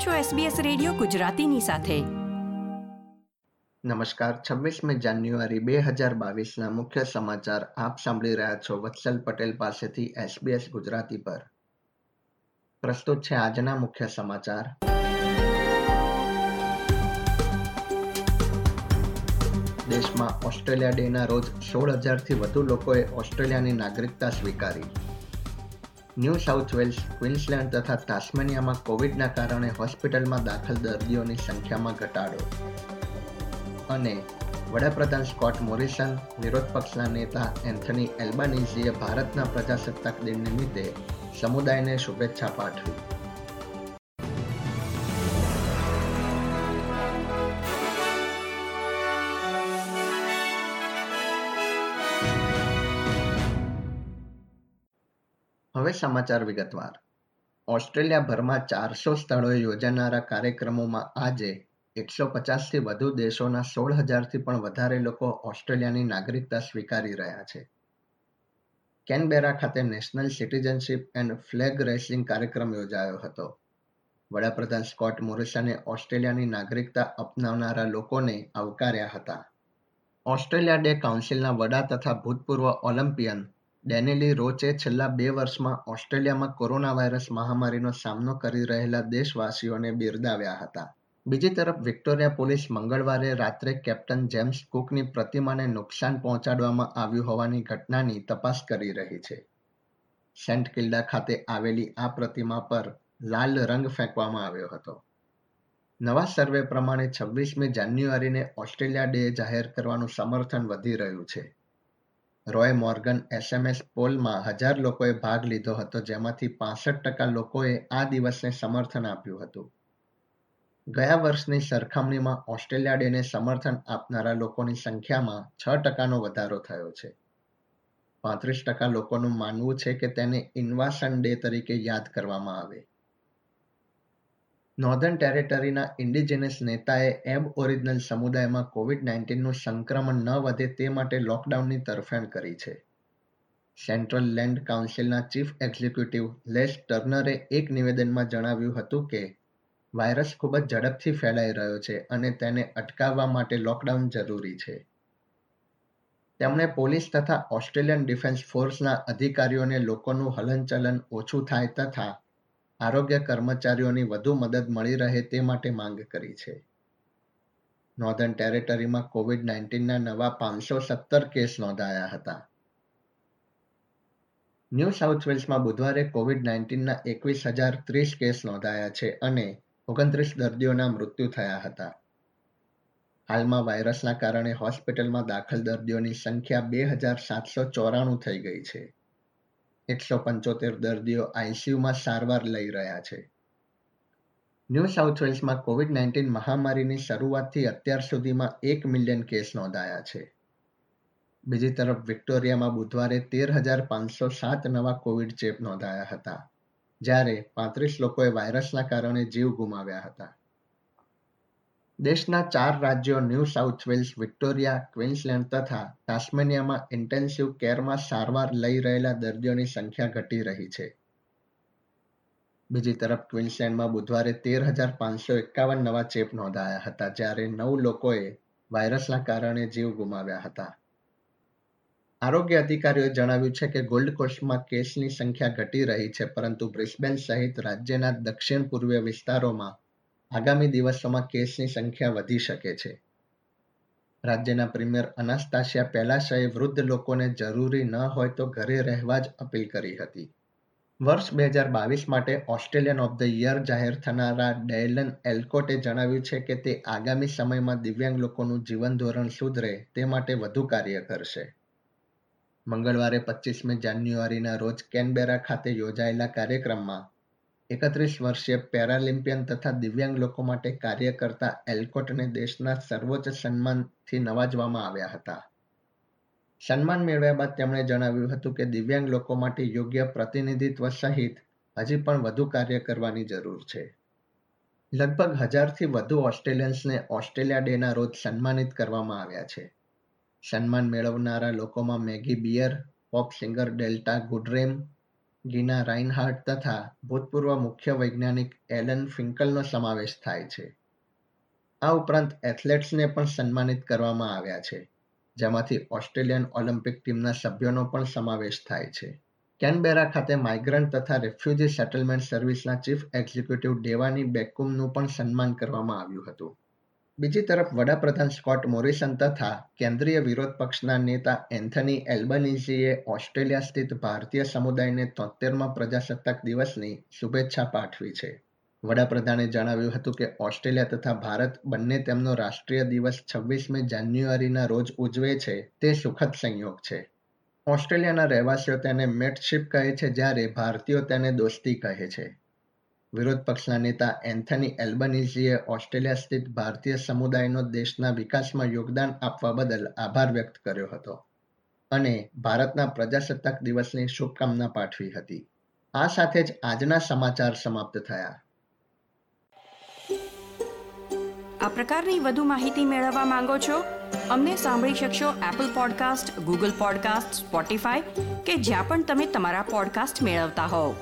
આપ છો SBS radio ગુજરાતીની સાથે. નમસ્કાર, છવ્વીસમી જાન્યુઆરી બે હજાર બાવીસના મુખ્ય સમાચાર આપ સાંભળી રહ્યા છો વત્સલ પટેલ પાસેથી SBS ગુજરાતી પર. પ્રસ્તુત છે આજના મુખ્ય સમાચાર. દેશમાં ઓસ્ટ્રેલિયા ડેના રોજ સોળ હજારથી વધુ લોકોએ ઓસ્ટ્રેલિયાની નાગરિકતા સ્વીકારી. ન્યૂ સાઉથ વેલ્સ ક્વિન્સલેન્ડ તથા તાસ્મેનિયામાં કોવિડના કારણે હોસ્પિટલમાં દાખલ દર્દીઓની સંખ્યામાં ઘટાડો. અને વડાપ્રધાન સ્કોટ મોરિસન, વિરોધ પક્ષના નેતા એન્થની એલ્બાનીઝીએ ભારતના પ્રજાસત્તાક દિન નિમિત્તે સમુદાયને શુભેચ્છા પાઠવી. હવે સમાચાર વિગતવાર. ઓસ્ટ્રેલિયાભરમાં ચારસો સ્થળોએ યોજાનારા કાર્યક્રમોમાં આજે એકસો પચાસથી વધુ દેશોના સોળ હજારથી પણ વધારે લોકો ઓસ્ટ્રેલિયાની નાગરિકતા સ્વીકારી રહ્યા છે. કેનબેરા ખાતે national citizenship and flag raising કાર્યક્રમ યોજાયો હતો. વડાપ્રધાન સ્કોટ મોરિસને ઓસ્ટ્રેલિયાની નાગરિકતા અપનાવનારા લોકોને આવકાર્યા હતા. ઓસ્ટ્રેલિયા ડે કાઉન્સિલના વડા તથા ભૂતપૂર્વ ઓલિમ્પિયન ડેનિલી રોચે છેલ્લા બે વર્ષમાં ઓસ્ટ્રેલિયામાં કોરોના વાયરસ મહામારીનો સામનો કરી રહેલા દેશવાસીઓને બિરદાવ્યા હતા. બીજી તરફ, વિક્ટોરિયા પોલીસ મંગળવારે રાત્રે કેપ્ટન જેમ્સ કુકની પ્રતિમાને નુકસાન પહોંચાડવામાં આવ્યું હોવાની ઘટનાની તપાસ કરી રહી છે. સેન્ટ કિલ્ડા ખાતે આવેલી આ પ્રતિમા પર લાલ રંગ ફેંકવામાં આવ્યો હતો. નવા સર્વે પ્રમાણે છવ્વીસમી જાન્યુઆરીને ઓસ્ટ્રેલિયા ડે જાહેર કરવાનું સમર્થન વધી રહ્યું છે. રોય મોર્ગન એસએમએસ પોલમાં હજાર લોકોએ ભાગ લીધો હતો, જેમાંથી પાસઠ ટકા લોકોએ આ દિવસને સમર્થન આપ્યું હતું. ગયા વર્ષની સરખામણીમાં ઓસ્ટ્રેલિયા ડેને સમર્થન આપનારા લોકોની સંખ્યામાં છ ટકાનો વધારો થયો છે. પાંત્રીસ ટકા લોકોનું માનવું છે કે તેને ઇન્વાસન ડે તરીકે યાદ કરવામાં આવે. નોર્ધન ટેરેટરીના ઇન્ડિજિનસ નેતાએ એબ ઓરિજિનલ સમુદાયમાં કોવિડ નાઇન્ટીનનું સંક્રમણ ન વધે તે માટે લોકડાઉનની તરફેણ કરી છે. સેન્ટ્રલ લેન્ડ કાઉન્સિલના ચીફ એક્ઝિક્યુટિવ લેસ ટર્નરે એક નિવેદનમાં જણાવ્યું હતું કે વાયરસ ખૂબ જ ઝડપથી ફેલાઈ રહ્યો છે અને તેને અટકાવવા માટે લોકડાઉન જરૂરી છે. તેમણે પોલીસ તથા ઓસ્ટ્રેલિયન ડિફેન્સ ફોર્સના અધિકારીઓને લોકોનું હલનચલન ઓછું થાય તથા આરોગ્ય કર્મચારીઓની વધુ મદદ મળી રહે તે માટે માંગ કરી છે. નોર્ધન ટેરેટરીમાં કોવિડ નાઇન્ટીનના નવા પાંચસો સત્તર કેસ નોંધાયા હતા. ન્યૂ સાઉથ વેલ્સમાં બુધવારે કોવિડ નાઇન્ટીનના એકવીસ હજાર ત્રીસ કેસ નોંધાયા છે અને ઓગણત્રીસ દર્દીઓના મૃત્યુ થયા હતા. હાલમાં વાયરસના કારણે હોસ્પિટલમાં દાખલ દર્દીઓની સંખ્યા બે હજાર સાતસો ચોરાણું થઈ ગઈ છે. એકસો પંચોતેર દર્દીઓ આઈસીયુમાં સારવાર લઈ રહ્યા છે. ન્યૂ સાઉથ વેલ્સમાં કોવિડ નાઇન્ટીન મહામારીની શરૂઆતથી અત્યાર સુધીમાં એક મિલિયન કેસ નોંધાયા છે. બીજી તરફ વિક્ટોરિયામાં બુધવારે તેર હજાર પાંચસો સાત નવા કોવિડ ચેપ નોંધાયા હતા, જ્યારે પાંત્રીસ લોકોએ વાયરસના કારણે જીવ ગુમાવ્યા હતા. દેશના ચાર રાજ્યો New South Wales Victoria Queensland તથા ટાસ્મેનિયામાં ઇન્ટેન્સિવ કેરમાં સારવાર લઈ રહેલા દર્દીઓની સંખ્યા ઘટી રહી છે. બીજી તરફ ક્વિન્સલેન્ડમાં બુધવારે તેર હજાર પાંચસો એકાવન નવા ચેપ નોંધાયા હતા, જ્યારે નવ લોકોએ વાયરસના કારણે જીવ ગુમાવ્યા હતા. આરોગ્ય અધિકારીઓએ જણાવ્યું છે કે ગોલ્ડ કોસ્ટમાં કેસની સંખ્યા ઘટી રહી છે, પરંતુ બ્રિસ્બેન સહિત રાજ્યના દક્ષિણ પૂર્વીય વિસ્તારોમાં આગામી દિવસોમાં કેસની સંખ્યા વધી શકે છે. રાજ્યના પ્રીમિયર અનાસ્તાશિયા પેલાશાએ વૃદ્ધ લોકોને જરૂરી ન હોય તો ઘરે રહેવા જ અપીલ કરી હતી. વર્ષ બે હજાર બાવીસ માટે ઓસ્ટ્રેલિયન ઓફ ધ યર જાહેર થનારા ડેલન એલ્કોટે જણાવ્યું છે કે તે આગામી સમયમાં દિવ્યાંગ લોકોનું જીવન ધોરણ સુધરે તે માટે વધુ કાર્ય કરશે. મંગળવારે પચીસમી જાન્યુઆરીના રોજ કેનબેરા ખાતે યોજાયેલા કાર્યક્રમમાં એકત્રીસ વર્ષીય પેરાલિમ્પિયન તથા દિવ્યાંગ લોકો માટે કાર્ય કરતા એલ્કોટને દેશના સર્વોચ્ચ સન્માનથી નવાજવામાં આવ્યા હતા. સન્માન મેળવ્યા બાદ તેમણે જણાવ્યું હતું કે દિવ્યાંગ લોકો માટે યોગ્ય પ્રતિનિધિત્વ સહિત હજી પણ વધુ કાર્ય કરવાની જરૂર છે. લગભગ હજારથી વધુ ઓસ્ટ્રેલિયન્સને ઓસ્ટ્રેલિયા ડેના રોજ સન્માનિત કરવામાં આવ્યા છે. સન્માન મેળવનારા લોકોમાં Maggie Beer, pop singer Delta Goodrem Gina Rinehart તથા ભૂતપૂર્વ મુખ્ય વૈજ્ઞાનિક એલન ફિંકલનો સમાવેશ થાય છે. આ ઉપરાંત એથ્લેટ્સને પણ સન્માનિત કરવામાં આવ્યા છે, જેમાંથી ઓસ્ટ્રેલિયન ઓલિમ્પિક ટીમના સભ્યોનો પણ સમાવેશ થાય છે. કેનબેરા ખાતે માઇગ્રન્ટ તથા રેફ્યુજી સેટલમેન્ટ સર્વિસના ચીફ એક્ઝિક્યુટિવ ડેવાની બેકુમનું પણ સન્માન કરવામાં આવ્યું હતું. બીજી તરફ વડાપ્રધાન સ્કોટ મોરિસન તથા કેન્દ્રીય વિરોધ પક્ષના નેતા એન્થની એલ્બનીઝીએ ઓસ્ટ્રેલિયા સ્થિત ભારતીય સમુદાયને તોતેરમાં પ્રજાસત્તાક દિવસની શુભેચ્છા પાઠવી છે. વડાપ્રધાને જણાવ્યું હતું કે ઓસ્ટ્રેલિયા તથા ભારત બંને તેમનો રાષ્ટ્રીય દિવસ છવ્વીસમી જાન્યુઆરીના રોજ ઉજવે છે, તે સુખદ સંયોગ છે. ઓસ્ટ્રેલિયાના રહેવાસીઓ તેને મેટશિપ કહે છે, જ્યારે ભારતીયો તેને દોસ્તી કહે છે. વિરોધ પક્ષના નેતા એન્થની એલ્બનીઝીએ ઓસ્ટ્રેલિયા સ્થિત ભારતીય સમુદાયનો દેશના વિકાસમાં યોગદાન આપવા બદલ આભાર વ્યક્ત કર્યો હતો અને ભારતના પ્રજાસત્તાક દિવસની શુભકામના પાઠવી હતી. આ સાથે જ આજના સમાચાર સમાપ્ત થયા. આ પ્રકારની વધુ માહિતી મેળવવા માંગો છો? અમને સાંભળી શકશો Apple podcast Google podcast Spotify કે જ્યાં પણ તમે તમારા પોડકાસ્ટ મેળવતા હોવ.